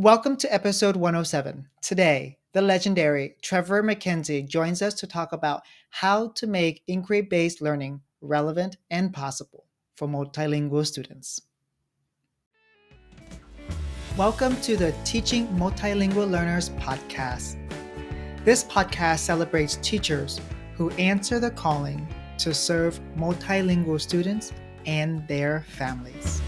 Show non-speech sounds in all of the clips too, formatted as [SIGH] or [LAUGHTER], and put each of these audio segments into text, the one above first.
Welcome to episode 107. Today, the legendary Trevor MacKenzie joins us to talk about how to make inquiry based learning relevant and possible for multilingual students. Welcome to the Teaching Multilingual Learners podcast. This podcast celebrates teachers who answer the calling to serve multilingual students and their families.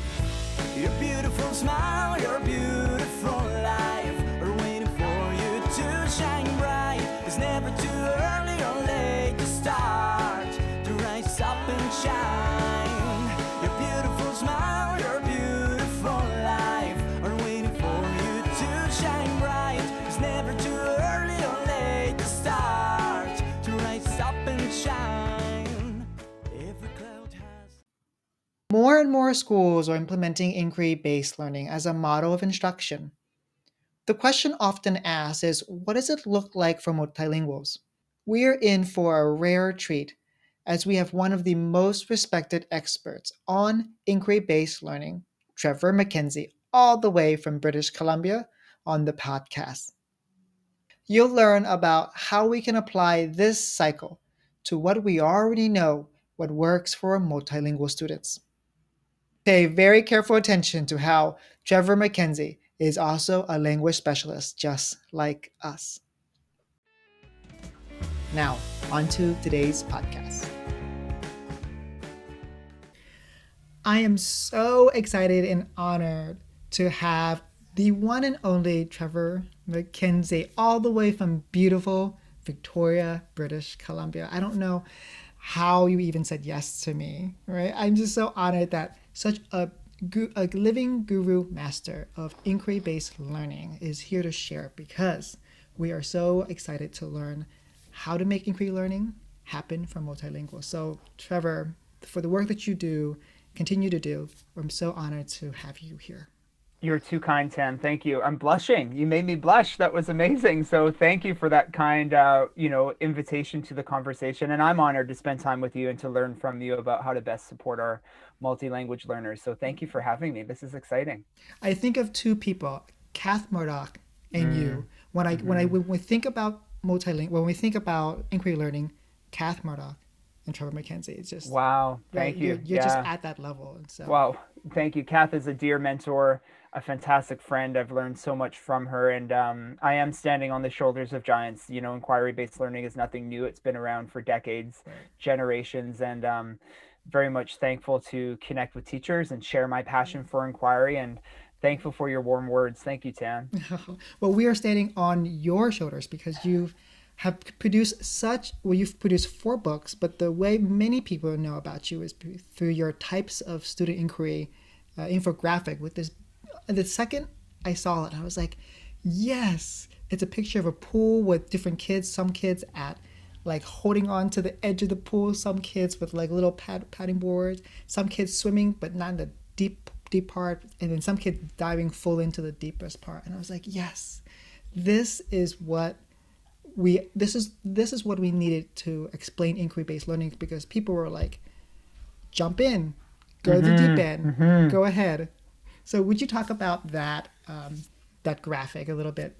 More and more schools are implementing inquiry based learning as a model of instruction. The question often asked is what does it look like for multilinguals? We're in for a rare treat as we have one of the most respected experts on inquiry based learning, Trevor MacKenzie, all the way from British Columbia, on the podcast. You'll learn about how we can apply this cycle to what we already know what works for multilingual students. Pay very careful attention to how Trevor MacKenzie is also a language specialist just like us. Now, on to today's podcast. I am so excited and honored to have the one and only Trevor MacKenzie, all the way from beautiful Victoria, British Columbia. I don't know how you even said yes to me, right? I'm just so honored that such a, a living guru master of inquiry based learning is here to share because we are so excited to learn how to make inquiry learning happen for multilingual. So, Trevor, for the work that you do, continue to do, I'm so honored to have you here. You're too kind, Tim. Thank you. I'm blushing. You made me blush. That was amazing. So thank you for that kind, uh, you know, invitation to the conversation. And I'm honored to spend time with you and to learn from you about how to best support our multi-language learners. So thank you for having me. This is exciting. I think of two people, Kath Murdoch and mm. you. When I mm-hmm. when I when we think about multilingual, when we think about inquiry learning, Kath Murdoch and Trevor MacKenzie. It's just wow. Thank right, you. You're, you're yeah. just at that level. And so wow. Thank you. Kath is a dear mentor a fantastic friend. I've learned so much from her, and um, I am standing on the shoulders of giants. You know, inquiry based learning is nothing new, it's been around for decades, generations, and um, very much thankful to connect with teachers and share my passion for inquiry and thankful for your warm words. Thank you, Tan. [LAUGHS] well, we are standing on your shoulders because you've have produced such well you've produced four books but the way many people know about you is through your types of student inquiry uh, infographic with this and the second I saw it, I was like, yes, it's a picture of a pool with different kids. Some kids at like holding on to the edge of the pool. Some kids with like little pad, padding boards. Some kids swimming, but not in the deep deep part. And then some kids diving full into the deepest part. And I was like, yes, this is what we this is this is what we needed to explain inquiry based learning because people were like, jump in, go mm-hmm, to the deep end, mm-hmm. go ahead. So would you talk about that um, that graphic a little bit?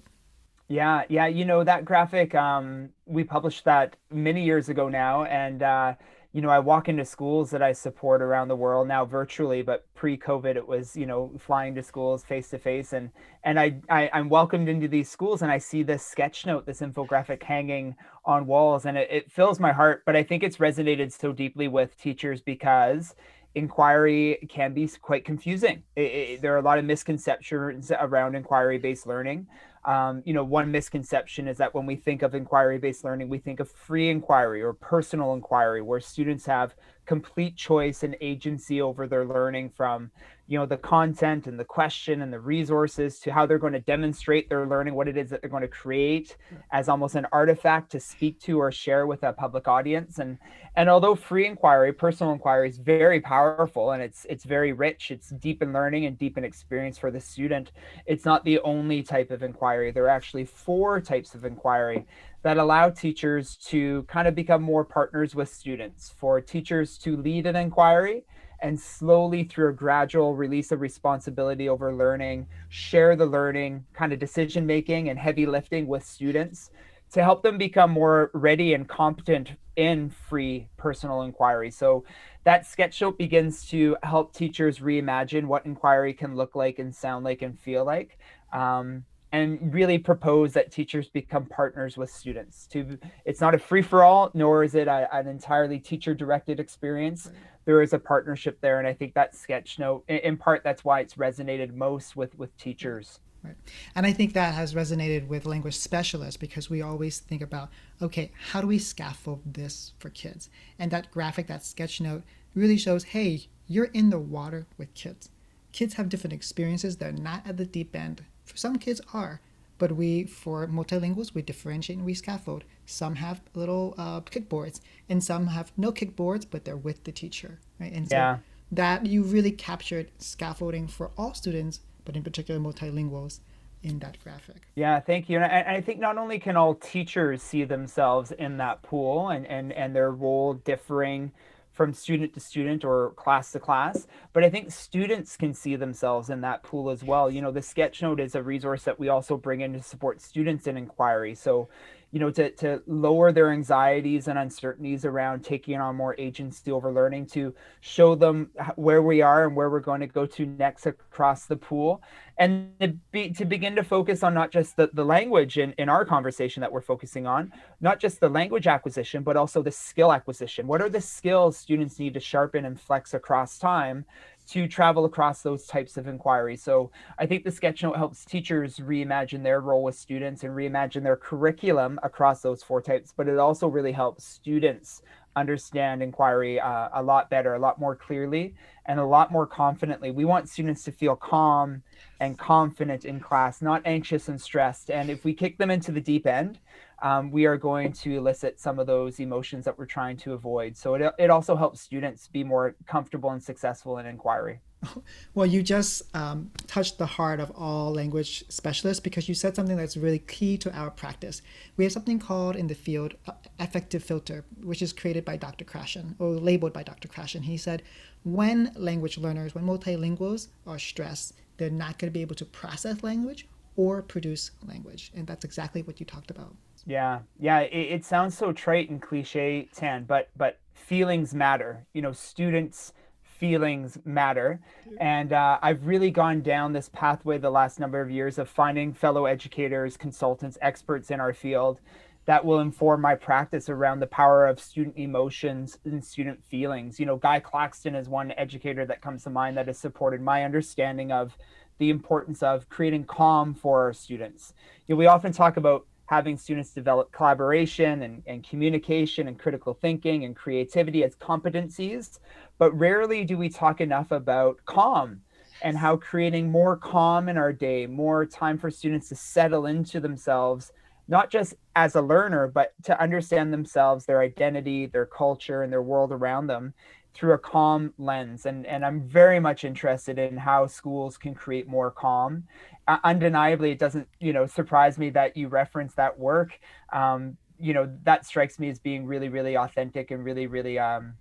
Yeah, yeah. You know that graphic. Um, we published that many years ago now, and uh, you know I walk into schools that I support around the world now virtually, but pre-COVID it was you know flying to schools face to face, and and I, I I'm welcomed into these schools, and I see this sketch note, this infographic hanging on walls, and it, it fills my heart. But I think it's resonated so deeply with teachers because inquiry can be quite confusing. It, it, there are a lot of misconceptions around inquiry based learning. Um, you know, one misconception is that when we think of inquiry based learning, we think of free inquiry or personal inquiry, where students have complete choice and agency over their learning from you know the content and the question and the resources to how they're going to demonstrate their learning what it is that they're going to create as almost an artifact to speak to or share with a public audience. And and although free inquiry personal inquiry is very powerful and it's it's very rich it's deep in learning and deep in experience for the student it's not the only type of inquiry. There are actually four types of inquiry that allow teachers to kind of become more partners with students. For teachers to lead an inquiry and slowly through a gradual release of responsibility over learning, share the learning, kind of decision making and heavy lifting with students to help them become more ready and competent in free personal inquiry. So that sketch note begins to help teachers reimagine what inquiry can look like and sound like and feel like. Um, and really propose that teachers become partners with students to it's not a free-for-all nor is it a, an entirely teacher-directed experience right. there is a partnership there and i think that sketch note in, in part that's why it's resonated most with with teachers Right. And I think that has resonated with language specialists because we always think about, okay, how do we scaffold this for kids? And that graphic, that sketch note really shows, hey, you're in the water with kids. Kids have different experiences. They're not at the deep end. For some kids are, but we, for multilinguals, we differentiate and we scaffold. Some have little uh, kickboards, and some have no kickboards, but they're with the teacher, right? And so yeah. that you really captured scaffolding for all students but in particular multilinguals in that graphic. Yeah, thank you. And I, I, think not only can all teachers see themselves in that pool and, and, and their role differing from student to student or class to class, but I think students can see themselves in that pool as well. You know, the sketch note is a resource that we also bring in to support students in inquiry. So you know, to, to lower their anxieties and uncertainties around taking on more agency over learning, to show them where we are and where we're going to go to next across the pool, and to, be, to begin to focus on not just the, the language in, in our conversation that we're focusing on, not just the language acquisition, but also the skill acquisition. What are the skills students need to sharpen and flex across time to travel across those types of inquiries. So I think the sketch note helps teachers reimagine their role with students and reimagine their curriculum across those four types, but it also really helps students understand inquiry uh, a lot better, a lot more clearly, and a lot more confidently. We want students to feel calm and confident in class, not anxious and stressed. And if we kick them into the deep end, um, we are going to elicit some of those emotions that we're trying to avoid. So it, it also helps students be more comfortable and successful in inquiry. [LAUGHS] Well, you just um, touched the heart of all language specialists because you said something that's really key to our practice. We have something called in the field uh, filter, which is created by Dr. Krashen or labeled by Dr. Krashen. He said, when language learners, when multilinguals are stressed, they're not going to be able to process language or produce language. And that's exactly what you talked about. Yeah, yeah. It, it sounds so trite and cliche, Tan, but but feelings matter. You know, students' feelings matter, and uh, I've really gone down this pathway the last number of years of finding fellow educators, consultants, experts in our field that will inform my practice around the power of student emotions and student feelings. You know, Guy Claxton is one educator that comes to mind that has supported my understanding of the importance of creating calm for our students. You know, we often talk about having students develop collaboration and, and communication and critical thinking and creativity as competencies. But rarely do we talk enough about calm and how creating more calm in our day, more time for students to settle into themselves, not just as a learner, but to understand themselves, their identity, their culture, and their world around them through a calm lens and and I'm very much interested in how schools can create more calm. Uh, undeniably it doesn't you know surprise me that you reference that work. Um, you know that strikes me as being really really authentic and really really um,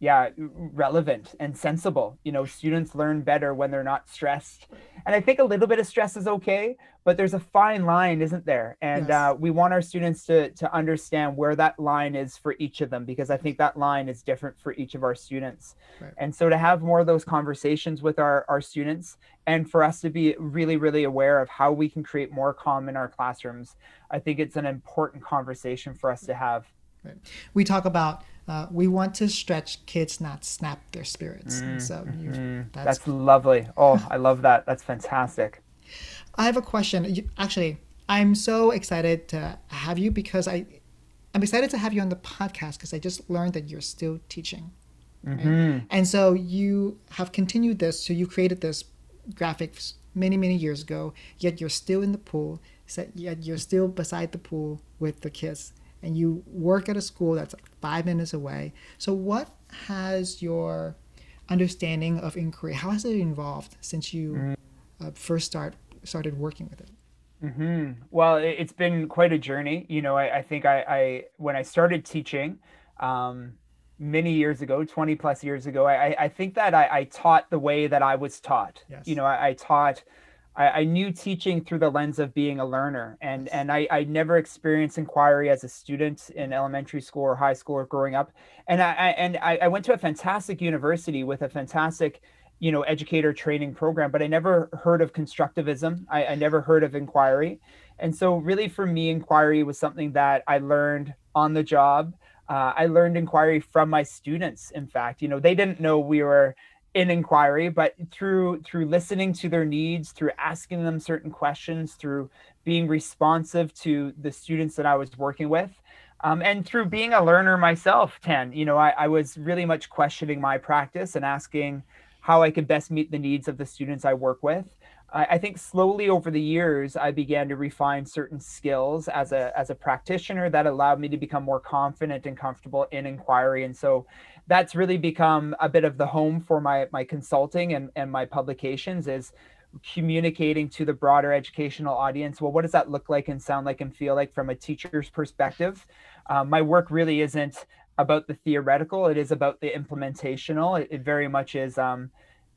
yeah relevant and sensible you know students learn better when they're not stressed and i think a little bit of stress is okay but there's a fine line isn't there and yes. uh, we want our students to to understand where that line is for each of them because i think that line is different for each of our students right. and so to have more of those conversations with our our students and for us to be really really aware of how we can create more calm in our classrooms i think it's an important conversation for us to have right. we talk about uh, we want to stretch kids, not snap their spirits. Mm, so mm-hmm. that's, that's lovely. Oh, I love that. That's fantastic. I have a question. Actually, I'm so excited to have you because I, I'm excited to have you on the podcast because I just learned that you're still teaching. Mm-hmm. And so you have continued this. So you created this graphics many, many years ago, yet you're still in the pool, yet you're still beside the pool with the kids and you work at a school that's five minutes away. So, what has your understanding of inquiry? How has it evolved since you mm-hmm. uh, first start started working with it? Mm-hmm. Well, it's been quite a journey. You know, I, I think I, I, when I started teaching, um, many years ago, 20 plus years ago, I, I think that I, I taught the way that I was taught. Yes. You know, I, I taught, I, I, knew teaching through the lens of being a learner. And, and I, I never experienced inquiry as a student in elementary school or high school or growing up. And I, and I, I went to a fantastic university with a fantastic, you know, educator training program, but I never heard of constructivism. I, I never heard of inquiry. And so really for me, inquiry was something that I learned on the job uh, I learned inquiry from my students. In fact, you know, they didn't know we were in inquiry, but through through listening to their needs, through asking them certain questions, through being responsive to the students that I was working with, um, and through being a learner myself, Tan, you know, I, I was really much questioning my practice and asking how I could best meet the needs of the students I work with. I think slowly over the years, I began to refine certain skills as a as a practitioner that allowed me to become more confident and comfortable in inquiry. And so that's really become a bit of the home for my my consulting and, and my publications is communicating to the broader educational audience. Well, what does that look like and sound like and feel like from a teacher's perspective? Um, my work really isn't about the theoretical; it is about the implementational. It, it very much is. Um,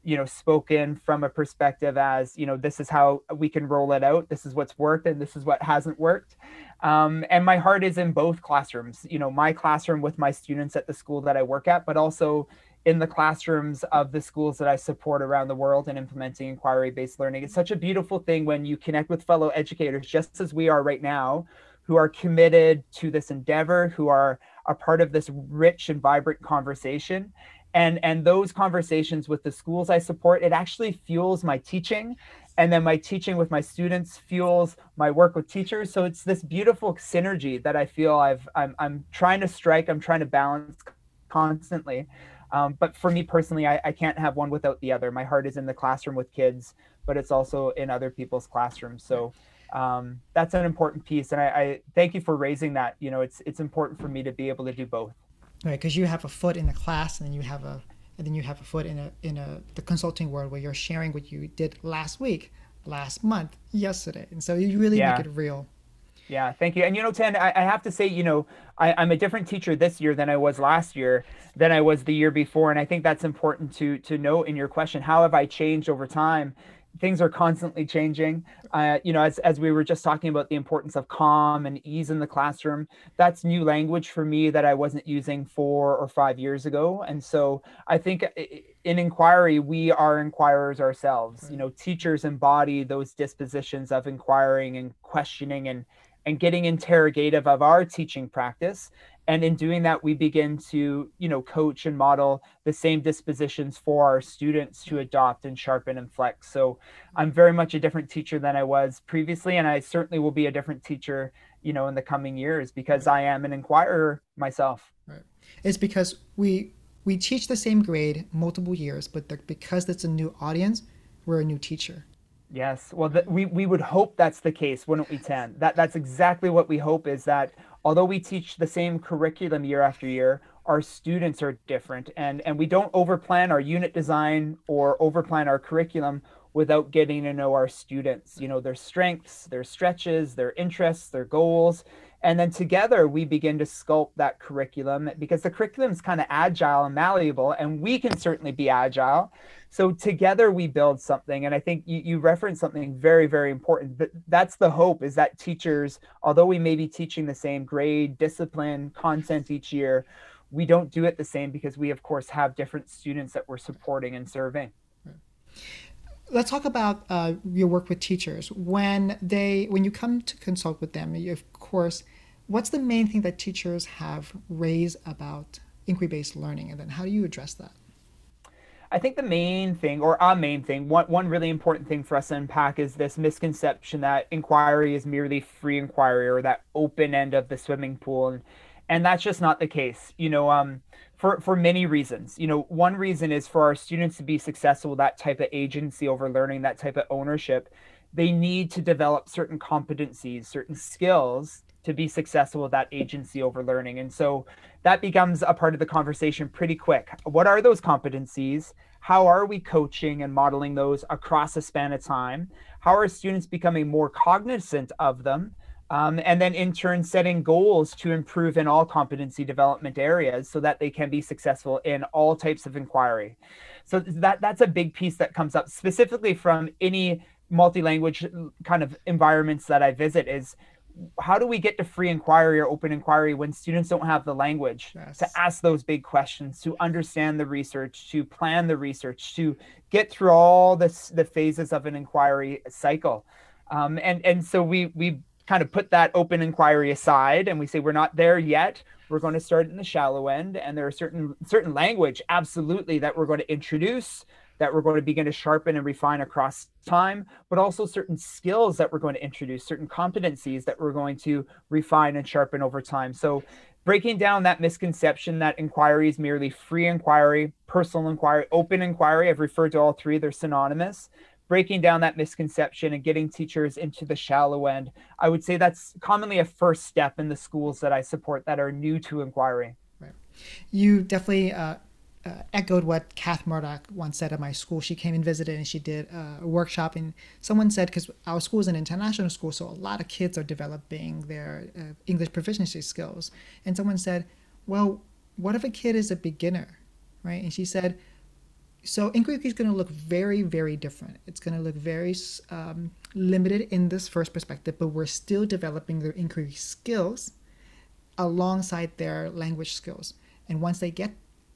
you know spoken from a perspective as you know this is how we can roll it out this is what's worked and this is what hasn't worked. Um, and my heart is in both classrooms you know my classroom with my students at the school that i work at but also in the classrooms of the schools that i support around the world and implementing inquiry based learning. It's such a beautiful thing when you connect with fellow educators just as we are right now who are committed to this endeavor who are a part of this rich and vibrant conversation and and those conversations with the schools i support it actually fuels my teaching. And then my teaching with my students fuels my work with teachers. So it's this beautiful synergy that i feel i've i'm, I'm trying to strike i'm trying to balance constantly. Um, but for me personally I, I can't have one without the other. My heart is in the classroom with kids but it's also in other people's classrooms. So um, that's an important piece. And I, I thank you for raising that. You know it's it's important for me to be able to do both right? Because you have a foot in the class, and then you have a and then you have a foot in a in a the consulting world where you're sharing what you did last week, last month, yesterday, and so you really yeah. make it real. Yeah, thank you. And you know, Tan, I, I have to say, you know, I, I'm a different teacher this year than I was last year, than I was the year before, and I think that's important to to note in your question. How have I changed over time? Things are constantly changing. Uh, you know, as, as we were just talking about the importance of calm and ease in the classroom, that's new language for me that I wasn't using four or five years ago. And so I think in inquiry, we are inquirers ourselves. You know, teachers embody those dispositions of inquiring and questioning and and getting interrogative of our teaching practice and in doing that we begin to you know coach and model the same dispositions for our students to adopt and sharpen and flex. So i'm very much a different teacher than i was previously and i certainly will be a different teacher you know in the coming years because i am an inquirer myself. Right. It's because we we teach the same grade multiple years but the, because it's a new audience we're a new teacher Yes. Well, we, we would hope that's the case, wouldn't we, Tan? That that's exactly what we hope is that although we teach the same curriculum year after year, our students are different and, and we don't overplan our unit design or overplan our curriculum without getting to know our students, you know, their strengths, their stretches, their interests, their goals. And then together we begin to sculpt that curriculum because the curriculum is kind of agile and malleable, and we can certainly be agile. So together we build something. And I think you, you referenced something very, very important. But that's the hope is that teachers, although we may be teaching the same grade, discipline, content each year, we don't do it the same because we, of course, have different students that we're supporting and serving. Let's talk about uh, your work with teachers. When they, when you come to consult with them, you, of course, what's the main thing that teachers have raised about inquiry-based learning, and then how do you address that? I think the main thing, or a main thing, one, one really important thing for us to unpack is this misconception that inquiry is merely free inquiry or that open end of the swimming pool. And, and that's just not the case, you know, um, for, for many reasons. You know, one reason is for our students to be successful, that type of agency over learning, that type of ownership, they need to develop certain competencies, certain skills to be successful with that agency over learning. And so that becomes a part of the conversation pretty quick. What are those competencies? How are we coaching and modeling those across a span of time? How are students becoming more cognizant of them? Um, and then in turn setting goals to improve in all competency development areas so that they can be successful in all types of inquiry so that that's a big piece that comes up specifically from any multi-language kind of environments that i visit is how do we get to free inquiry or open inquiry when students don't have the language yes. to ask those big questions to understand the research to plan the research to get through all this the phases of an inquiry cycle um, and and so we we kind of put that open inquiry aside and we say we're not there yet we're going to start in the shallow end and there are certain certain language absolutely that we're going to introduce that we're going to begin to sharpen and refine across time, but also certain skills that we're going to introduce, certain competencies that we're going to refine and sharpen over time. So, breaking down that misconception that inquiry is merely free inquiry, personal inquiry, open inquiry, I've referred to all three, they're synonymous. Breaking down that misconception and getting teachers into the shallow end, I would say that's commonly a first step in the schools that I support that are new to inquiry. Right. You definitely uh, uh, echoed what Kath Murdoch once said at my school. She came and visited and she did a workshop. And someone said, because our school is an international school, so a lot of kids are developing their uh, English proficiency skills. And someone said, well, what if a kid is a beginner, right? And she said, so inquiry is going to look very, very different. It's going to look very um, limited in this first perspective, but we're still developing their inquiry skills alongside their language skills. And once they get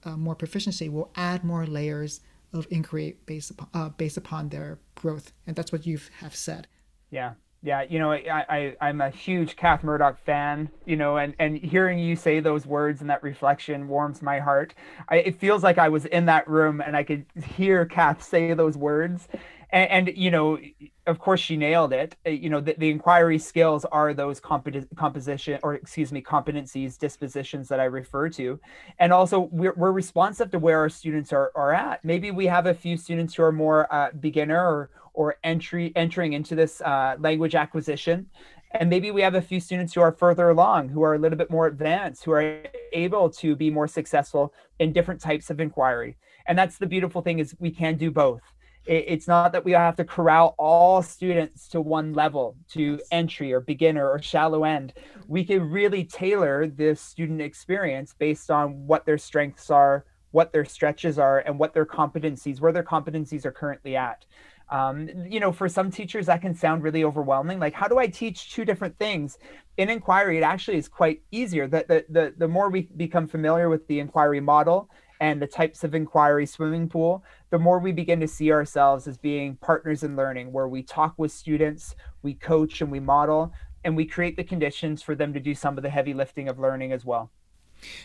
uh, more proficiency we'll add more layers of inquiry based upon, uh, based upon their growth. And that's what you have said. Yeah. Yeah, you know, I, I I'm a huge Kath Murdoch fan, you know, and and hearing you say those words and that reflection warms my heart. I, it feels like I was in that room and I could hear Kath say those words, and, and, you know of course she nailed it. Uh, you know the, the inquiry skills are those compet- composition or excuse me competencies dispositions that i refer to. And also we're, we're responsive to where our students are, are at. Maybe we have a few students who are more uh, beginner or or entry entering into this uh, language acquisition. And maybe we have a few students who are further along who are a little bit more advanced who are able to be more successful in different types of inquiry. And that's the beautiful thing is we can do both. It's not that we have to corral all students to one level to entry or beginner or shallow end. We can really tailor the student experience based on what their strengths are what their stretches are and what their competencies where their competencies are currently at um, you know for some teachers that can sound really overwhelming. Like how do i teach two different things? In inquiry it actually is quite easier. The, the, the, the more we become familiar with the inquiry model and the types of inquiry swimming pool, the more we begin to see ourselves as being partners in learning, where we talk with students, we coach and we model, and we create the conditions for them to do some of the heavy lifting of learning as well.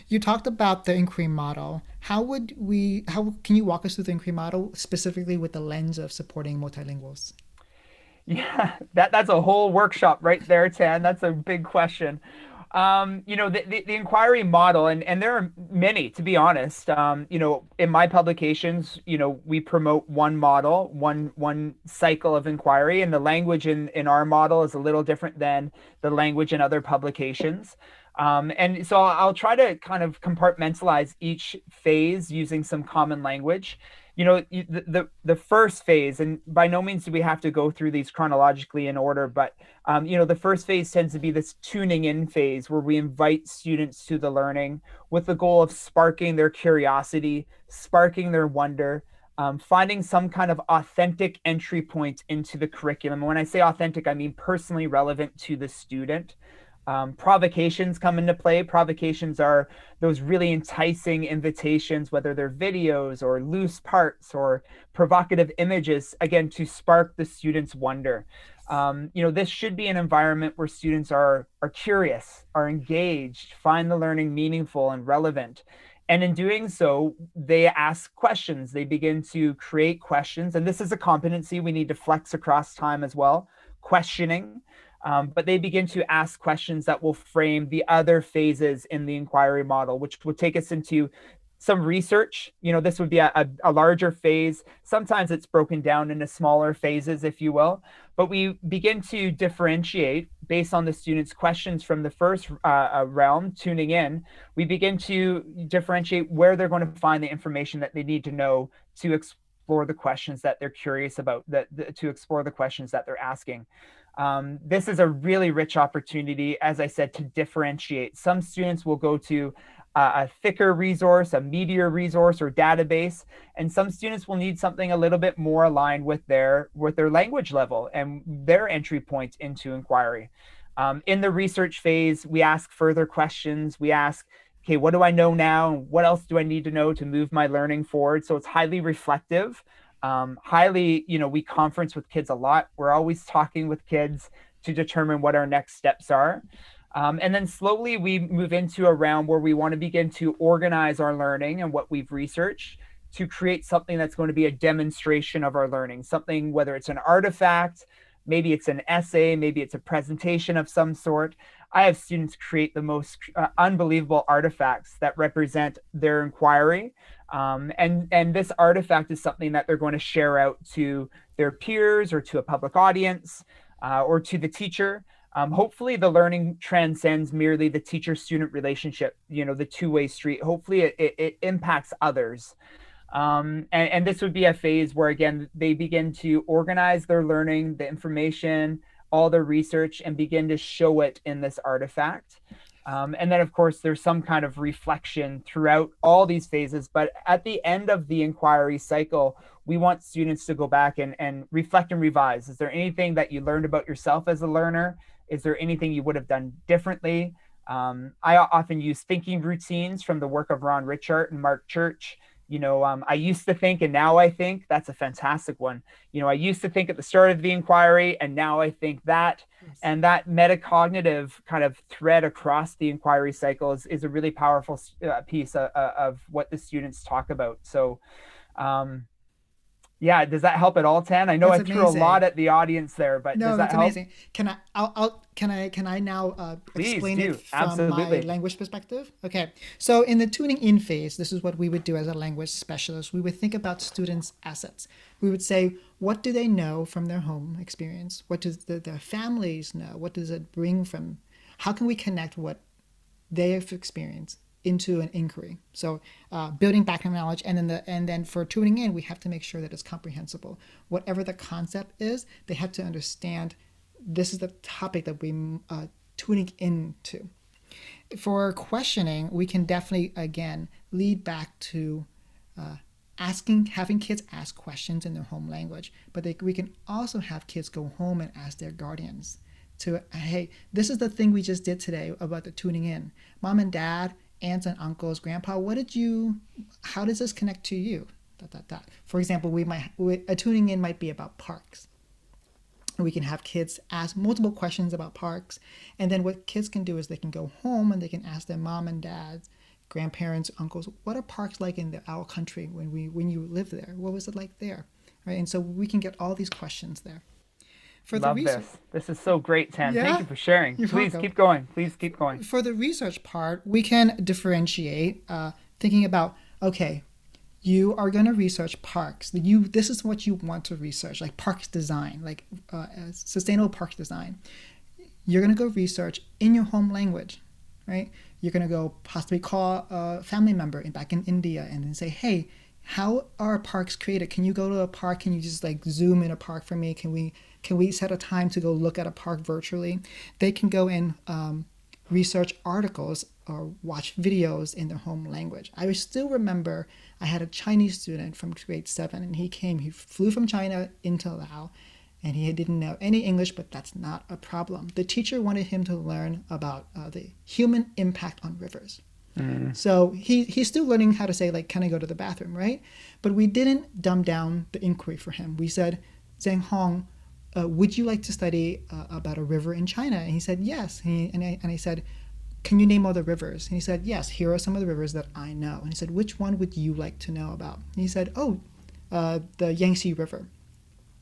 You talked about the inquiry model. How would we how can you walk us through the inquiry model specifically with the lens of supporting multilinguals? Yeah, that that's a whole workshop right there, Tan. That's a big question um, you know, the, the, the, inquiry model, and, and there are many, to be honest. Um, you know, in my publications, you know, we promote one model, one one cycle of inquiry, and the language in, in our model is a little different than the language in other publications. Um, and so I'll try to kind of compartmentalize each phase using some common language. You know the, the the first phase and by no means do we have to go through these chronologically in order but um, you know the first phase tends to be this tuning in phase where we invite students to the learning with the goal of sparking their curiosity sparking their wonder um, finding some kind of authentic entry point into the curriculum. When i say authentic i mean personally relevant to the student um, provocations come into play. Provocations are those really enticing invitations, whether they're videos or loose parts or provocative images, again, to spark the students' wonder. Um, you know, this should be an environment where students are, are curious, are engaged, find the learning meaningful and relevant. And in doing so, they ask questions. They begin to create questions. And this is a competency we need to flex across time as well. Questioning, um, but they begin to ask questions that will frame the other phases in the inquiry model, which will take us into some research. You know, this would be a, a, a, larger phase. Sometimes it's broken down into smaller phases, if you will. But we begin to differentiate based on the students' questions from the first uh, uh realm, tuning in. We begin to differentiate where they're going to find the information that they need to know to explore the questions that they're curious about, that, to explore the questions that they're asking. Um, this is a really rich opportunity, as I said, to differentiate. Some students will go to uh, a thicker resource, a meatier resource or database, and some students will need something a little bit more aligned with their with their language level and their entry point into inquiry. Um, in the research phase, we ask further questions. We ask, okay, what do I know now? What else do I need to know to move my learning forward? So it's highly reflective, um, highly, you know, we conference with kids a lot. We're always talking with kids to determine what our next steps are. Um, and then slowly we move into a realm where we want to begin to organize our learning and what we've researched to create something that's going to be a demonstration of our learning, something, whether it's an artifact, maybe it's an essay, maybe it's a presentation of some sort. I have students create the most uh, unbelievable artifacts that represent their inquiry. Um, and, and this artifact is something that they're going to share out to their peers or to a public audience uh, or to the teacher. Um, hopefully the learning transcends merely the teacher student relationship, you know, the two way street. Hopefully it, it, it impacts others. Um, and, and, this would be a phase where, again, they begin to organize their learning, the information, all the research, and begin to show it in this artifact. Um, and then, of course, there's some kind of reflection throughout all these phases. But at the end of the inquiry cycle, we want students to go back and, and reflect and revise. Is there anything that you learned about yourself as a learner? Is there anything you would have done differently? Um, I often use thinking routines from the work of Ron Ritchhart and Mark Church you know um, i used to think and now i think that's a fantastic one you know i used to think at the start of the inquiry and now i think that yes. and that metacognitive kind of thread across the inquiry cycle is, is a really powerful uh, piece of, of, what the students talk about so um, yeah does that help at all tan i know that's i threw amazing. a lot at the audience there but no, does that that's help? amazing can i I'll, I'll, can i can i now uh, explain it from Absolutely. my language perspective? Okay. So in the tuning in phase this is what we would do as a language specialist. We would think about students assets. We would say what do they know from their home experience? What does the, their families know? What does it bring from how can we connect what they have experienced into an inquiry. So uh, building background knowledge, and then the and then for tuning in, we have to make sure that it's comprehensible. Whatever the concept is, they have to understand this is the topic that we uh, tuning into. For questioning, we can definitely again lead back to uh, asking, having kids ask questions in their home language, but they, we can also have kids go home and ask their guardians to, hey, this is the thing we just did today about the tuning in. Mom and dad, aunts and uncles, grandpa, what did you, how does this connect to you? Dot, dot, dot. For example, we might, a tuning in might be about parks. We can have kids ask multiple questions about parks. And then what kids can do is they can go home and they can ask their mom and dads, grandparents, uncles, what are parks like in the, our country when we when you live there? What was it like there? Right? And so we can get all these questions there for Love the research. This. this is so great, Tan. Yeah, Thank you for sharing. [LAUGHS] Please welcome. keep going. Please keep going. For the research part, we can differentiate, uh, thinking about okay, you are going to research parks. You this is what you want to research, like parks design, like uh, sustainable park design. You're going to go research in your home language, right? You're going to go possibly call a family member in, back in India and then say, hey, how are parks created? Can you go to a park? Can you just like zoom in a park for me? Can we can we set a time to go look at a park virtually? They can go and um, research articles or watch videos in their home language. I still remember I had a Chinese student from grade seven, and he came, he flew from China into Laos, and he didn't know any English, but that's not a problem. The teacher wanted him to learn about uh, the human impact on rivers. Mm. So he, he's still learning how to say, like, can I go to the bathroom, right? But we didn't dumb down the inquiry for him. We said, Zheng Hong, uh, would you like to study uh, about a river in China? And he said, yes. And, he, and, I, and I said, can you name all the rivers? And he said, yes, here are some of the rivers that I know. And he said, which one would you like to know about? And he said, oh, uh, the Yangtze River.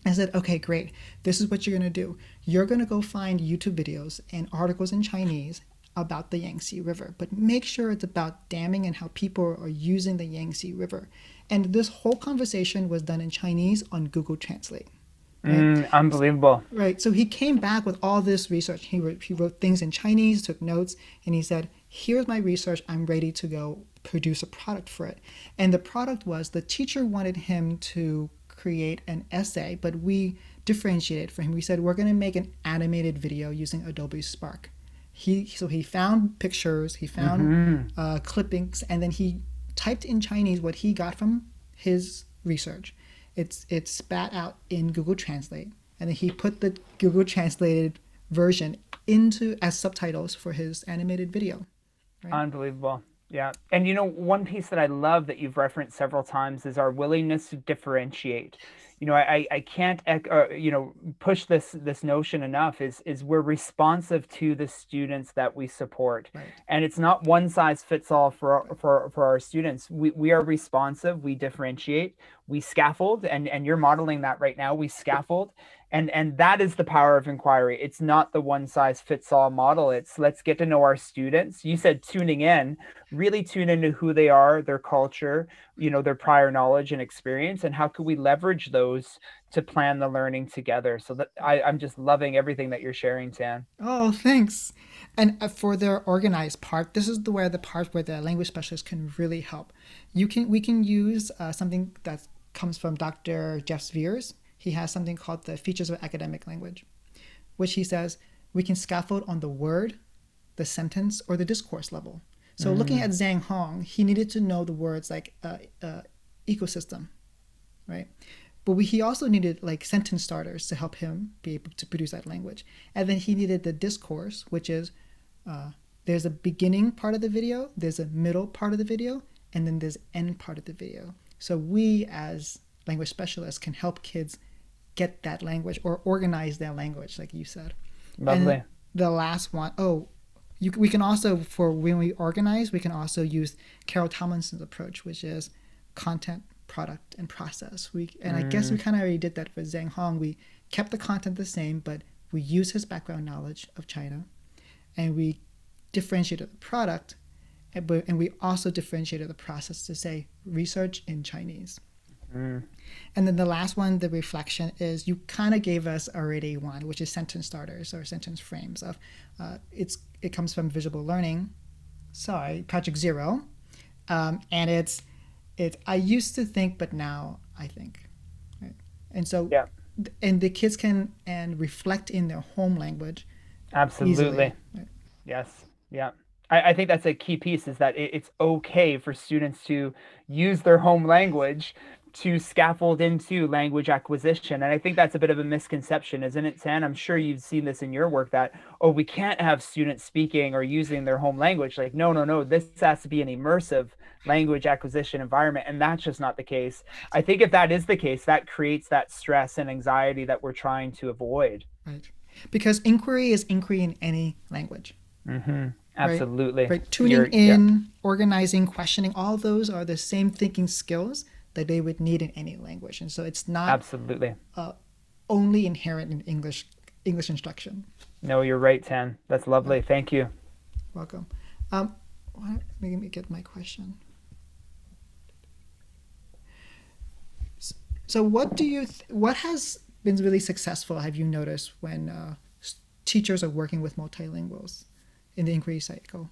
I said, okay, great. This is what you're going to do. You're going to go find YouTube videos and articles in Chinese about the Yangtze River, but make sure it's about damming and how people are using the Yangtze River. And this whole conversation was done in Chinese on Google Translate. Right? Mm, unbelievable. Right. So he came back with all this research. He wrote, he wrote things in Chinese, took notes, and he said, Here's my research. I'm ready to go produce a product for it. And the product was the teacher wanted him to create an essay, but we differentiated for him. We said we're going to make an animated video using Adobe Spark. He so he found pictures, he found mm-hmm. uh, clippings, and then he typed in Chinese what he got from his research. It's it spat out in Google Translate, and he put the Google translated version into as subtitles for his animated video. Right? Unbelievable. Yeah. And you know, one piece that I love that you've referenced several times is our willingness to differentiate. You know, I, I can't, uh, you know, push this this notion enough. Is is we're responsive to the students that we support, right. and it's not one size fits all for for for our students. We we are responsive. We differentiate. We scaffold, and and you're modeling that right now. We scaffold, and and that is the power of inquiry. It's not the one size fits all model. It's let's get to know our students. You said tuning in really tune into who they are their culture you know their prior knowledge and experience and how could we leverage those to plan the learning together? So that I, i'm just loving everything that you're sharing tan. Oh thanks. And uh, for the organized part this is the where the part where the language specialist can really help. You can we can use uh, something that comes from dr jeff Zwiers he has something called the features of academic language, which he says we can scaffold on the word, the sentence, or the discourse level. So mm. looking at Zhang Hong, he needed to know the words like uh, uh, ecosystem, right? But we, he also needed like sentence starters to help him be able to produce that language. And then he needed the discourse, which is uh, there's a beginning part of the video, there's a middle part of the video, and then there's end part of the video. So we as language specialists can help kids get that language or organize their language, like you said. Lovely. And the last one, oh, you, we can also for when we organize, we can also use Carol Tomlinson's approach, which is content, product, and process. We and mm. I guess we mm. kind of already did that for Zhang Hong. We kept the content the same, but we use his background knowledge of China, and we differentiated the product, and, and we also differentiated the process to say research in Chinese. Mm. And then the last one, the reflection, is you kind of gave us already one, which is sentence starters or sentence frames. Of uh, it's it comes from Visible Learning, sorry, Project Zero, um, and it's it's I used to think, but now I think, right? And so yeah, and the kids can and reflect in their home language. Absolutely. Easily, right? Yes. Yeah. I, I think that's a key piece is that it, it's okay for students to use their home language to scaffold into language acquisition. And I think that's a bit of a misconception, isn't it, Tan? I'm sure you've seen this in your work that, oh, we can't have students speaking or using their home language. Like, no, no, no, this has to be an immersive language acquisition environment. And that's just not the case. I think if that is the case, that creates that stress and anxiety that we're trying to avoid. Right. Because inquiry is inquiry in any language. Mm-hmm. Absolutely. Right. right. Tuning You're, in, yeah. organizing, questioning, all those are the same thinking skills that they would need in any language. And so it's not absolutely uh, only inherent in English English instruction. No, you're right, Tan. That's lovely. Thank you. Welcome. Um, let me get my question. So, what do you? Th- what has been really successful? Have you noticed when uh, teachers are working with multilinguals in the inquiry cycle?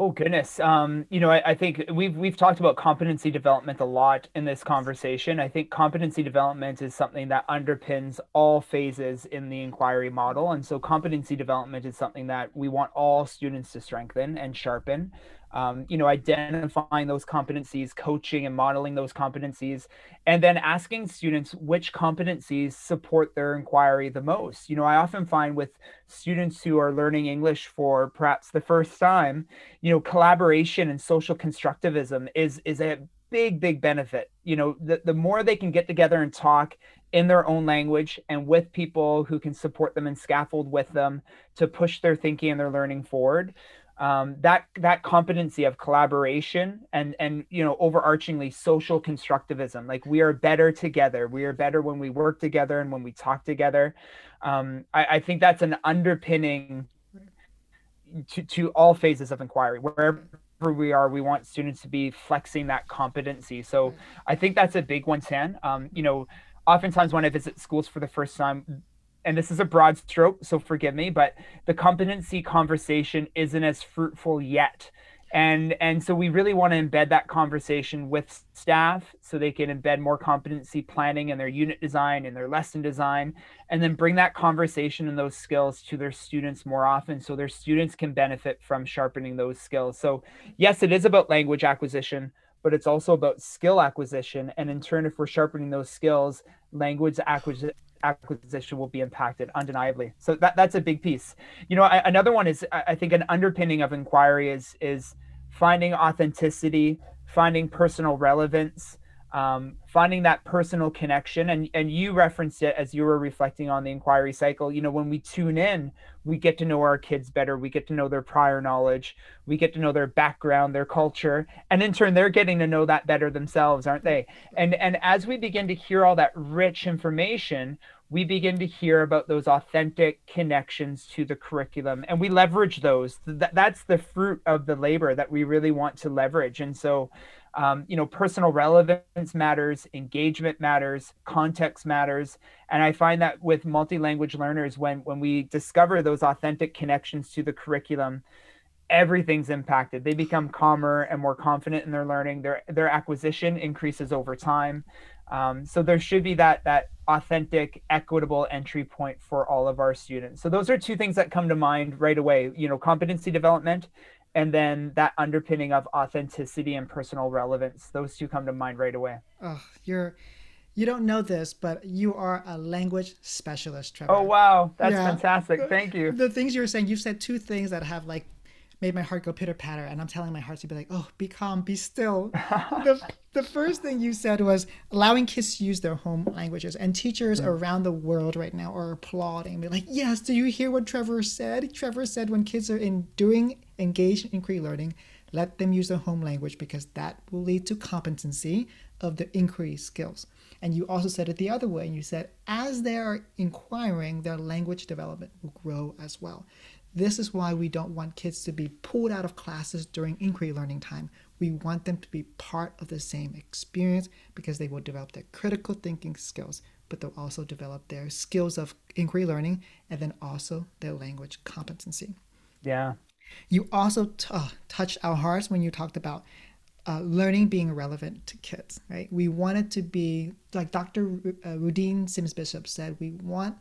Oh goodness. Um, you know, I, I, think we've we've talked about competency development a lot in this conversation. I think competency development is something that underpins all phases in the inquiry model. And so competency development is something that we want all students to strengthen and sharpen um, you know, identifying those competencies, coaching and modeling those competencies, and then asking students which competencies support their inquiry the most. You know, I often find with students who are learning English for perhaps the first time, you know, collaboration and social constructivism is is a big big benefit you know the, the more they can get together and talk in their own language and with people who can support them and scaffold with them to push their thinking and their learning forward um, that that competency of collaboration and and you know overarchingly social constructivism. Like we are better together. We are better when we work together and when we talk together. Um, I, I think that's an underpinning to, to all phases of inquiry. Wherever we are we want students to be flexing that competency. So i think that's a big one tan. Um, you know oftentimes when i visit schools for the first time and this is a broad stroke, so forgive me, but the competency conversation isn't as fruitful yet. And and so we really want to embed that conversation with staff so they can embed more competency planning in their unit design and their lesson design and then bring that conversation and those skills to their students more often so their students can benefit from sharpening those skills. So yes it is about language acquisition but it's also about skill acquisition. And in turn if we're sharpening those skills language acquisition acquisition will be impacted undeniably. So that that's a big piece. You know, I, another one is I think an underpinning of inquiry is is finding authenticity, finding personal relevance, um, finding that personal connection. And and you referenced it as you were reflecting on the inquiry cycle. You know, when we tune in, we get to know our kids better. We get to know their prior knowledge. We get to know their background, their culture, and in turn, they're getting to know that better themselves, aren't they? And and as we begin to hear all that rich information, we begin to hear about those authentic connections to the curriculum and we leverage those Th- that's the fruit of the labor that we really want to leverage and so um, you know personal relevance matters engagement matters context matters. And i find that with multi-language learners when when we discover those authentic connections to the curriculum everything's impacted. They become calmer and more confident in their learning. Their their acquisition increases over time. Um, so there should be that that authentic equitable entry point for all of our students. So those are two things that come to mind right away. You know competency development and then that underpinning of authenticity and personal relevance those two come to mind right away. Oh you're you don't know this but you are a language specialist Trevor. oh wow. That's yeah. fantastic. Uh, Thank you. the things you were saying you've said two things that have like made my heart go pitter patter and i'm telling my heart to be like oh be calm be still. [LAUGHS] The, the first thing you said was allowing kids to use their home languages and teachers mm. around the world right now are applauding be like yes do you hear what trevor said trevor said when kids are in doing engaged in inquiry learning let them use their home language because that will lead to competency of the inquiry skills and you also said it the other way and you said as they are inquiring their language development will grow as well this is why we don't want kids to be pulled out of classes during inquiry learning time. We want them to be part of the same experience because they will develop their critical thinking skills, but they'll also develop their skills of inquiry learning and then also their language competency. Yeah. You also t- uh, touched our hearts when you talked about uh, learning being relevant to kids, right? We want it to be, like Dr. R- uh, Rudine Sims Bishop said, we want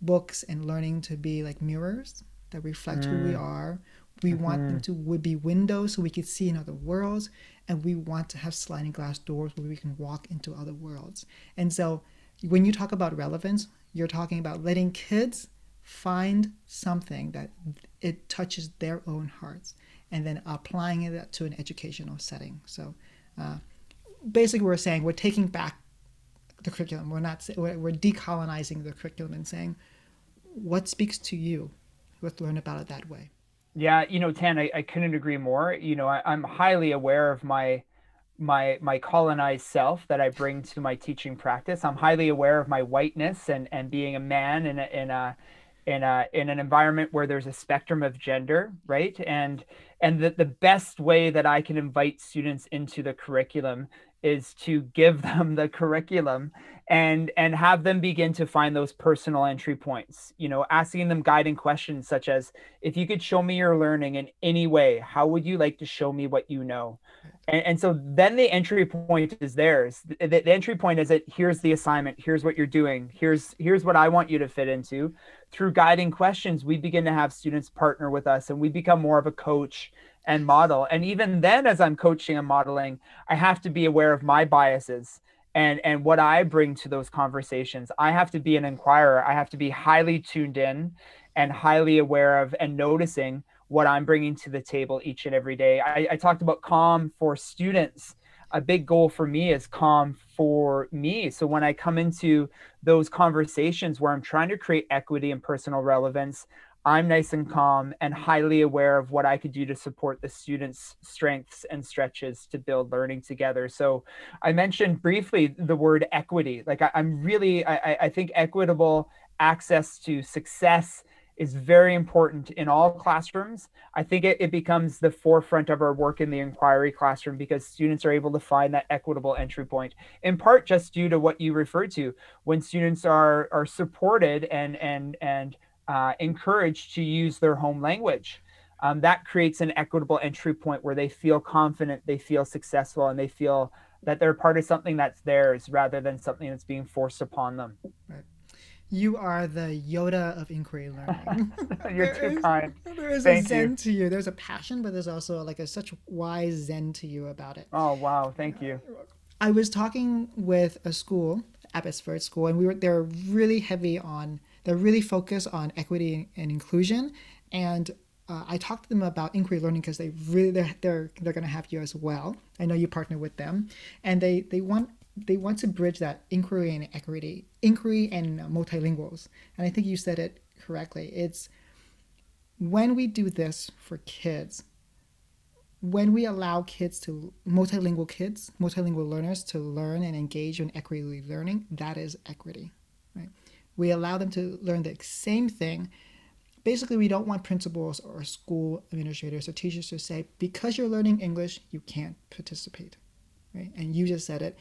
books and learning to be like mirrors that reflect mm. who we mm. are. We mm-hmm. want them to be windows so we can see in other worlds, and we want to have sliding glass doors where we can walk into other worlds. And so, when you talk about relevance, you're talking about letting kids find something that it touches their own hearts, and then applying it to an educational setting. So, uh, basically, we're saying we're taking back the curriculum. We're not we're, we're decolonizing the curriculum and saying what speaks to you let's learn about it that way. Yeah, you know, Tan, I, I couldn't agree more. You know, I, I'm highly aware of my my my colonized self that I bring to my teaching practice. I'm highly aware of my whiteness and and being a man in a in a in a in an environment where there's a spectrum of gender, right? And and the, the best way that I can invite students into the curriculum is to give them the curriculum and and have them begin to find those personal entry points you know asking them guiding questions such as if you could show me your learning in any way how would you like to show me what you know? And, and so then the entry point is theirs. The, the, entry point is that here's the assignment here's what you're doing here's here's what i want you to fit into. Through guiding questions we begin to have students partner with us and we become more of a coach and model. And even then, as I'm coaching and modeling, I have to be aware of my biases and and what I bring to those conversations. I have to be an inquirer. I have to be highly tuned in and highly aware of and noticing what I'm bringing to the table each and every day. I, I talked about calm for students. A big goal for me is calm for me. So when I come into those conversations where I'm trying to create equity and personal relevance, I'm nice and calm and highly aware of what I could do to support the students' strengths and stretches to build learning together. So I mentioned briefly the word equity. Like I, am really, I, I think equitable access to success is very important in all classrooms. I think it, it becomes the forefront of our work in the inquiry classroom because students are able to find that equitable entry point, in part just due to what you referred to. When students are are supported and and and uh, encouraged to use their home language. um, that creates an equitable entry point where they feel confident, they feel successful, and they feel that they're part of something that's theirs rather than something that's being forced upon them. Right. You are the Yoda of inquiry learning. [LAUGHS] You're too is, kind. There is Thank a zen you. to you. There's a passion, but there's also like a such wise zen to you about it. Oh wow! Thank you. I was talking with a school, Abbotsford School, and we were they're really heavy on they're really focused on equity and inclusion, and uh, I talked to them about inquiry learning because they really they're they're, they're going to have you as well. I know you partner with them, and they they want they want to bridge that inquiry and equity, inquiry and multilinguals. And I think you said it correctly. It's when we do this for kids, when we allow kids to multilingual kids, multilingual learners to learn and engage in equity learning, that is equity. We allow them to learn the same thing basically we don't want principals or school administrators or teachers to say because you're learning english you can't participate right and you just said it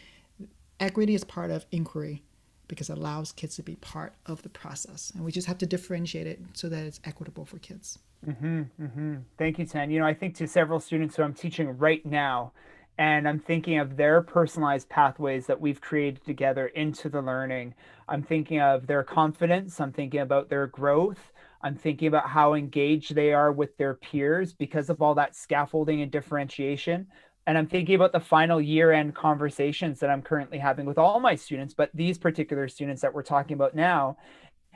equity is part of inquiry because it allows kids to be part of the process and we just have to differentiate it so that it's equitable for kids mm-hmm, mm-hmm. thank you Tan. you know i think to several students who i'm teaching right now and i'm thinking of their personalized pathways that we've created together into the learning i'm thinking of their confidence i'm thinking about their growth I'm thinking about how engaged they are with their peers because of all that scaffolding and differentiation. And I'm thinking about the final year end conversations that I'm currently having with all my students, but these particular students that we're talking about now,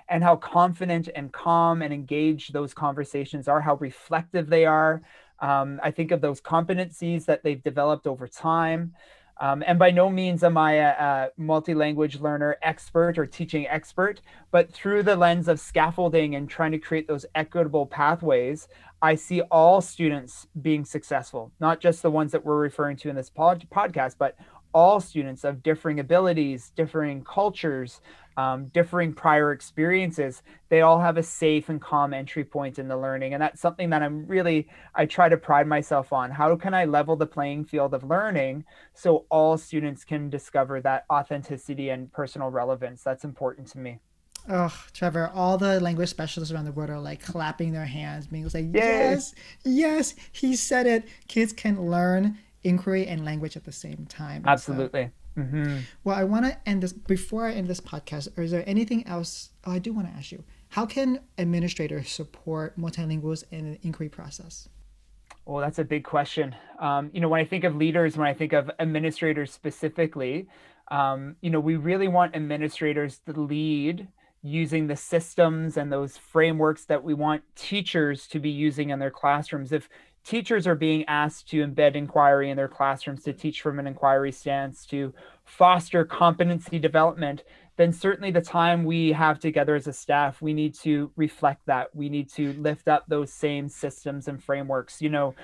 and how confident and calm and engaged those conversations are, how reflective they are. Um, I think of those competencies that they've developed over time. Um, and by no means am I a, a multi-language learner expert or teaching expert, but through the lens of scaffolding and trying to create those equitable pathways, I see all students being successful, not just the ones that we're referring to in this pod- podcast, but all students of differing abilities, differing cultures, um, differing prior experiences, they all have a safe and calm entry point in the learning. And that's something that I'm really, I try to pride myself on. How can I level the playing field of learning so all students can discover that authenticity and personal relevance? That's important to me. Oh, Trevor, all the language specialists around the world are like clapping their hands, being like, yes, yes, he said it. Kids can learn inquiry and language at the same time. Absolutely. So, Mm-hmm. Well, I want to end this before I end this podcast. Or is there anything else? Oh, I do want to ask you: How can administrators support multilinguals in the inquiry process? Well, that's a big question. Um, you know, when I think of leaders, when I think of administrators specifically, um, you know, we really want administrators to lead using the systems and those frameworks that we want teachers to be using in their classrooms. If teachers are being asked to embed inquiry in their classrooms, to teach from an inquiry stance, to foster competency development, then certainly the time we have together as a staff, we need to reflect that. We need to lift up those same systems and frameworks. You know,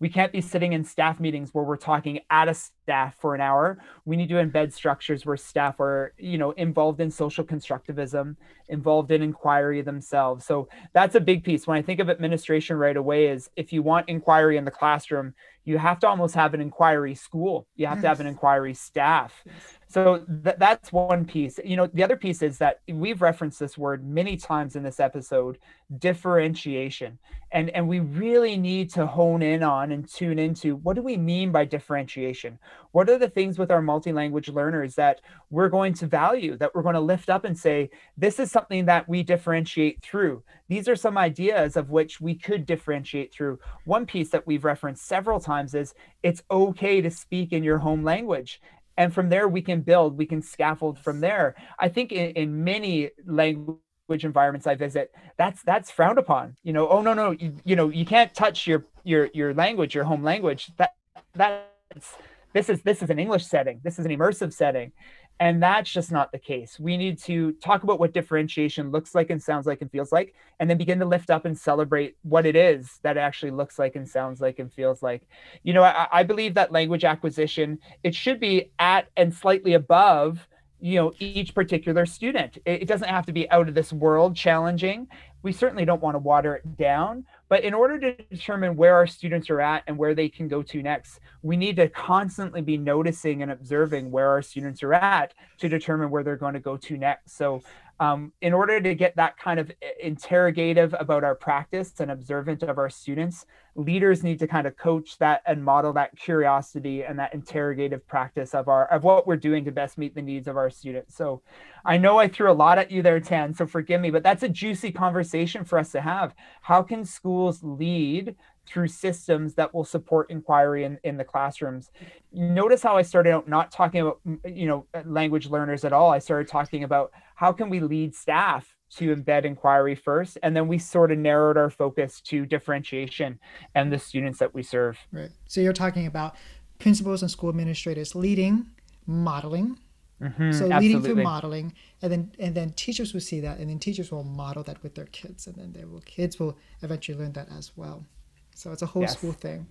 we can't be sitting in staff meetings where we're talking at a staff for an hour. We need to embed structures where staff are, you know, involved in social constructivism, involved in inquiry themselves. So that's a big piece. When I think of administration right away is if you want inquiry in the classroom, you have to almost have an inquiry school. You have yes. to have an inquiry staff. Yes. So th- that's one piece. You know, the other piece is that we've referenced this word many times in this episode, differentiation. And and we really need to hone in on and tune into what do we mean by differentiation? What are the things with our multi-language learners that we're going to value, that we're going to lift up and say, this is something that we differentiate through. These are some ideas of which we could differentiate through. One piece that we've referenced several times is it's okay to speak in your home language and from there we can build we can scaffold from there. I think in, in many language environments i visit that's that's frowned upon you know oh no no you, you know you can't touch your your your language your home language. That that's this is this is an english setting. This is an immersive setting and that's just not the case. We need to talk about what differentiation looks like and sounds like and feels like, and then begin to lift up and celebrate what it is that it actually looks like and sounds like and feels like. You know, I, I believe that language acquisition, it should be at and slightly above you know each particular student it, doesn't have to be out of this world challenging we certainly don't want to water it down but in order to determine where our students are at and where they can go to next, we need to constantly be noticing and observing where our students are at to determine where they're going to go to next. So um, in order to get that kind of interrogative about our practice and observant of our students, leaders need to kind of coach that and model that curiosity and that interrogative practice of our of what we're doing to best meet the needs of our students. So I know I threw a lot at you there, Tan, so forgive me, but that's a juicy conversation for us to have. How can schools lead through systems that will support inquiry in, in the classrooms. Notice how I started out not talking about you know language learners at all. I started talking about how can we lead staff to embed inquiry first and then we sort of narrowed our focus to differentiation and the students that we serve. Right. So you're talking about principals and school administrators leading, modeling, Mm-hmm, so leading through modeling, and then and then teachers will see that, and then teachers will model that with their kids, and then their kids will eventually learn that as well. So it's a whole yes. school thing.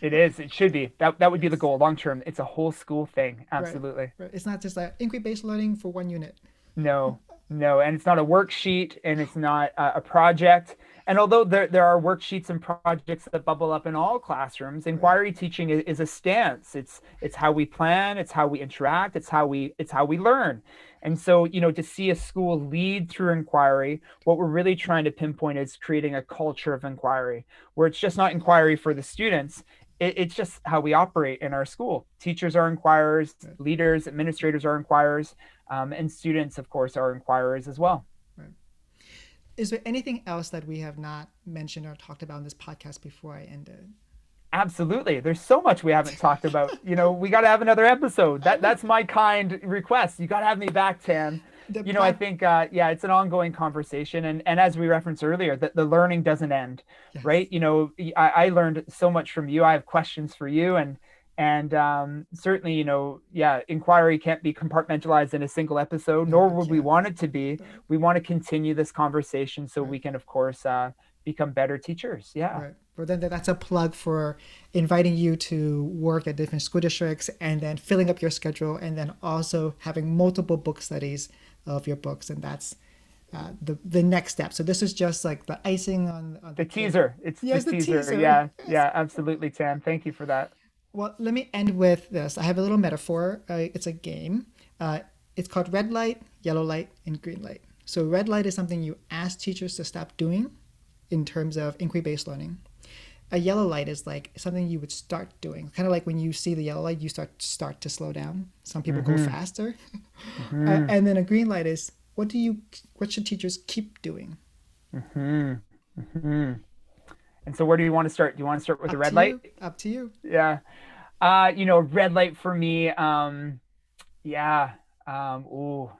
It is. It should be. That that would be the goal long term. It's a whole school thing. Absolutely. Right. right. It's not just like inquiry based learning for one unit. No, no, and it's not a worksheet, and it's not a, project. And although there, there are worksheets and projects that bubble up in all classrooms, inquiry teaching is, is, a stance. It's it's how we plan, it's how we interact, it's how we it's how we learn. And so, you know, to see a school lead through inquiry, what we're really trying to pinpoint is creating a culture of inquiry where it's just not inquiry for the students. It, it's just how we operate in our school. Teachers are inquirers, leaders, administrators are inquirers, um, and students, of course, are inquirers as well. Is there anything else that we have not mentioned or talked about in this podcast before I end it? Absolutely. There's so much we haven't talked about. [LAUGHS] You know, we got to have another episode. That that's my kind request. You got to have me back, Tan. The you know, I think uh, yeah, it's an ongoing conversation, and and as we referenced earlier, that the learning doesn't end, yes. right? You know, I, I learned so much from you. I have questions for you, and and um, certainly, you know, yeah, inquiry can't be compartmentalized in a single episode, nor would we want it to be. We want to continue this conversation so right. we can, of course, uh, become better teachers. Yeah. Right but then that's a plug for inviting you to work at different school districts and then filling up your schedule and then also having multiple book studies of your books and that's uh, the the next step. So this is just like the icing on, on the, the teaser. It's yes, the, the teaser. teaser. Yeah, yes. yeah, absolutely, Tam. Thank you for that. Well, let me end with this. I have a little metaphor. Uh, it's a game. Uh, it's called red light, yellow light, and green light. So red light is something you ask teachers to stop doing in terms of inquiry-based learning a yellow light is like something you would start doing. Kind of like when you see the yellow light, you start start to slow down. Some people mm-hmm. go faster, [LAUGHS] mm-hmm. uh, and then a green light is what do you what should teachers keep doing? Mm-hmm. And so, where do you want to start? Do you want to start with Up the red light? You. Up to you. Yeah, uh, you know, red light for me. Um, yeah. Um, ooh,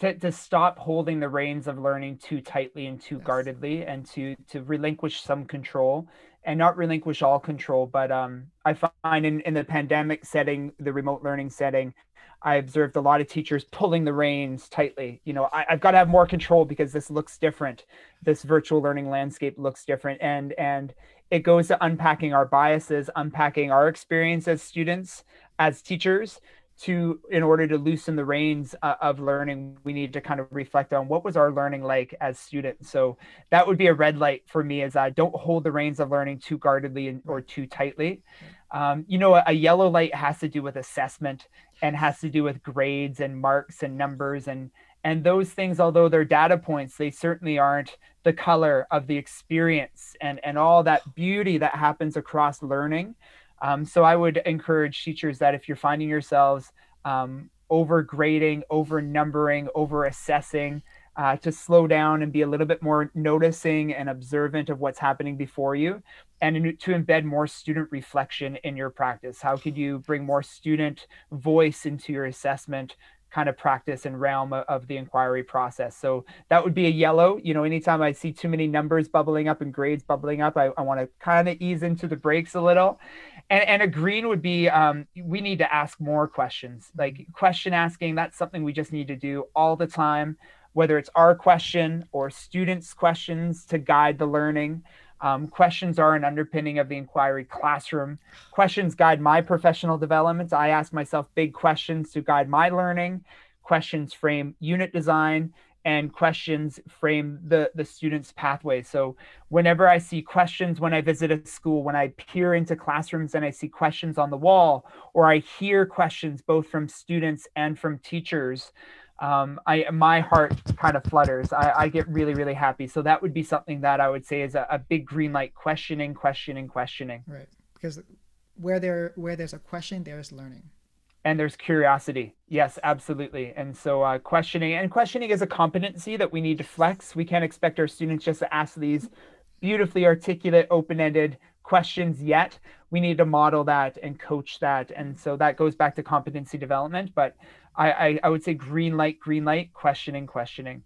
to, to stop holding the reins of learning too tightly and too yes. guardedly and to to relinquish some control and not relinquish all control. But um, I find in, in the pandemic setting, the remote learning setting, I observed a lot of teachers pulling the reins tightly. You know, I, have got to have more control because this looks different. This virtual learning landscape looks different, and and it goes to unpacking our biases, unpacking our experience as students, as teachers, to in order to loosen the reins uh, of learning we need to kind of reflect on what was our learning like as students. So that would be a red light for me as i don't hold the reins of learning too guardedly or too tightly. Um, you know a, a yellow light has to do with assessment and has to do with grades and marks and numbers and and those things although they're data points they certainly aren't the color of the experience and and all that beauty that happens across learning um, so I would encourage teachers that if you're finding yourselves um, over grading, over numbering, over assessing, uh, to slow down and be a little bit more noticing and observant of what's happening before you and to embed more student reflection in your practice. How could you bring more student voice into your assessment kind of practice and realm of the inquiry process. So that would be a yellow. You know, anytime I see too many numbers bubbling up and grades bubbling up, I, I want to kind of ease into the brakes a little. And, and a green would be um, we need to ask more questions. Like question asking, that's something we just need to do all the time, whether it's our question or students' questions to guide the learning. Um, questions are an underpinning of the inquiry classroom. Questions guide my professional development. I ask myself big questions to guide my learning. Questions frame unit design, and questions frame the, the student's pathway. So, whenever I see questions when I visit a school, when I peer into classrooms and I see questions on the wall, or I hear questions both from students and from teachers, um, I my heart kind of flutters. I, I get really really happy. So that would be something that I would say is a, a big green light. Questioning, questioning, questioning. Right, because where there where there's a question, there's learning. And there's curiosity. Yes, absolutely. And so uh, questioning and questioning is a competency that we need to flex. We can't expect our students just to ask these beautifully articulate, open-ended questions yet. We need to model that and coach that. And so that goes back to competency development. But I, I, I would say green light, green light, questioning, questioning.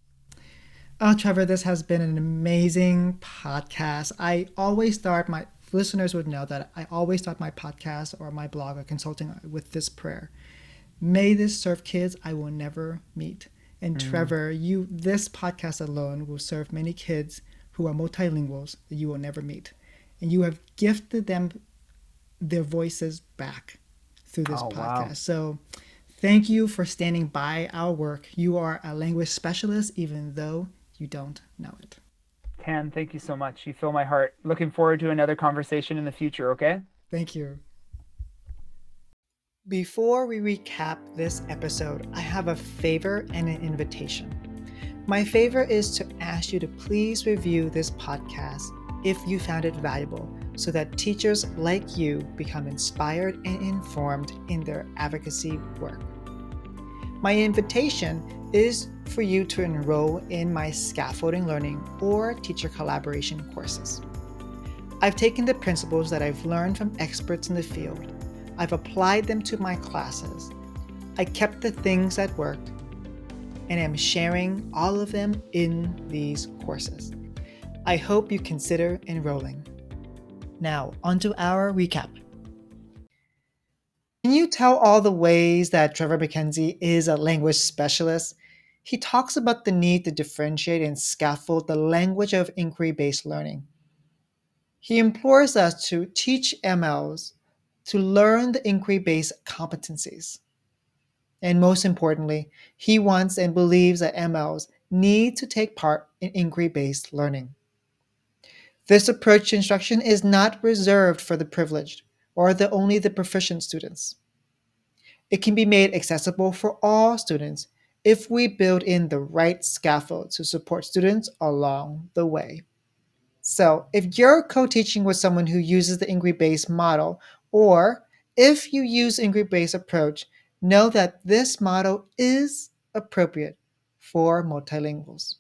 Oh, Trevor, this has been an amazing podcast. I always start my listeners would know that I always start my podcast or my blog or consulting with this prayer. May this serve kids I will never meet. And mm. Trevor, you this podcast alone will serve many kids who are multilinguals that you will never meet. And you have gifted them their voices back through this oh, podcast. Wow. So Thank you for standing by our work. You are a language specialist, even though you don't know it. Tan, thank you so much. You fill my heart. Looking forward to another conversation in the future, okay? Thank you. Before we recap this episode, I have a favor and an invitation. My favor is to ask you to please review this podcast if you found it valuable so that teachers like you become inspired and informed in their advocacy work. My invitation is for you to enroll in my scaffolding learning or teacher collaboration courses. I've taken the principles that I've learned from experts in the field, I've applied them to my classes, I kept the things that worked, and am sharing all of them in these courses. I hope you consider enrolling. Now, onto our recap. Can you tell all the ways that Trevor MacKenzie is a language specialist? He talks about the need to differentiate and scaffold the language of inquiry based learning. He implores us to teach MLs to learn the inquiry based competencies. And most importantly, he wants and believes that MLs need to take part in inquiry based learning. This approach to instruction is not reserved for the privileged or the only the proficient students. It can be made accessible for all students if we build in the right scaffold to support students along the way. So, if you're co-teaching with someone who uses the inquiry-based model, or if you use inquiry-based approach, know that this model is appropriate for multilinguals.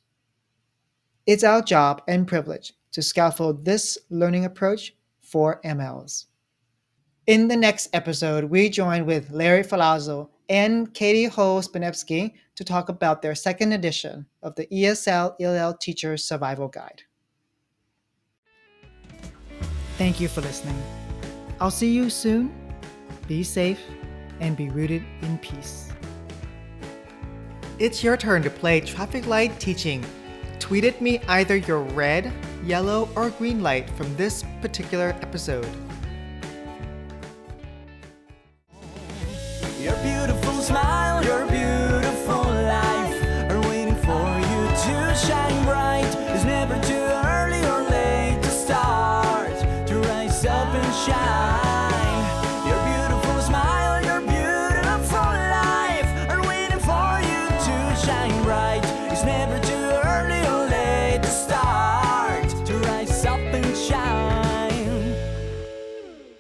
It's our job and privilege to scaffold this learning approach for MLs. In the next episode, we join with Larry Ferlazzo and Katie Hull Sypnieski to talk about their second edition of the ESL ELL Teacher Survival Guide. Thank you for listening. I'll see you soon. Be safe and be rooted in peace. It's your turn to play traffic light teaching. Tweet at me either your red, yellow, or green light from this particular episode.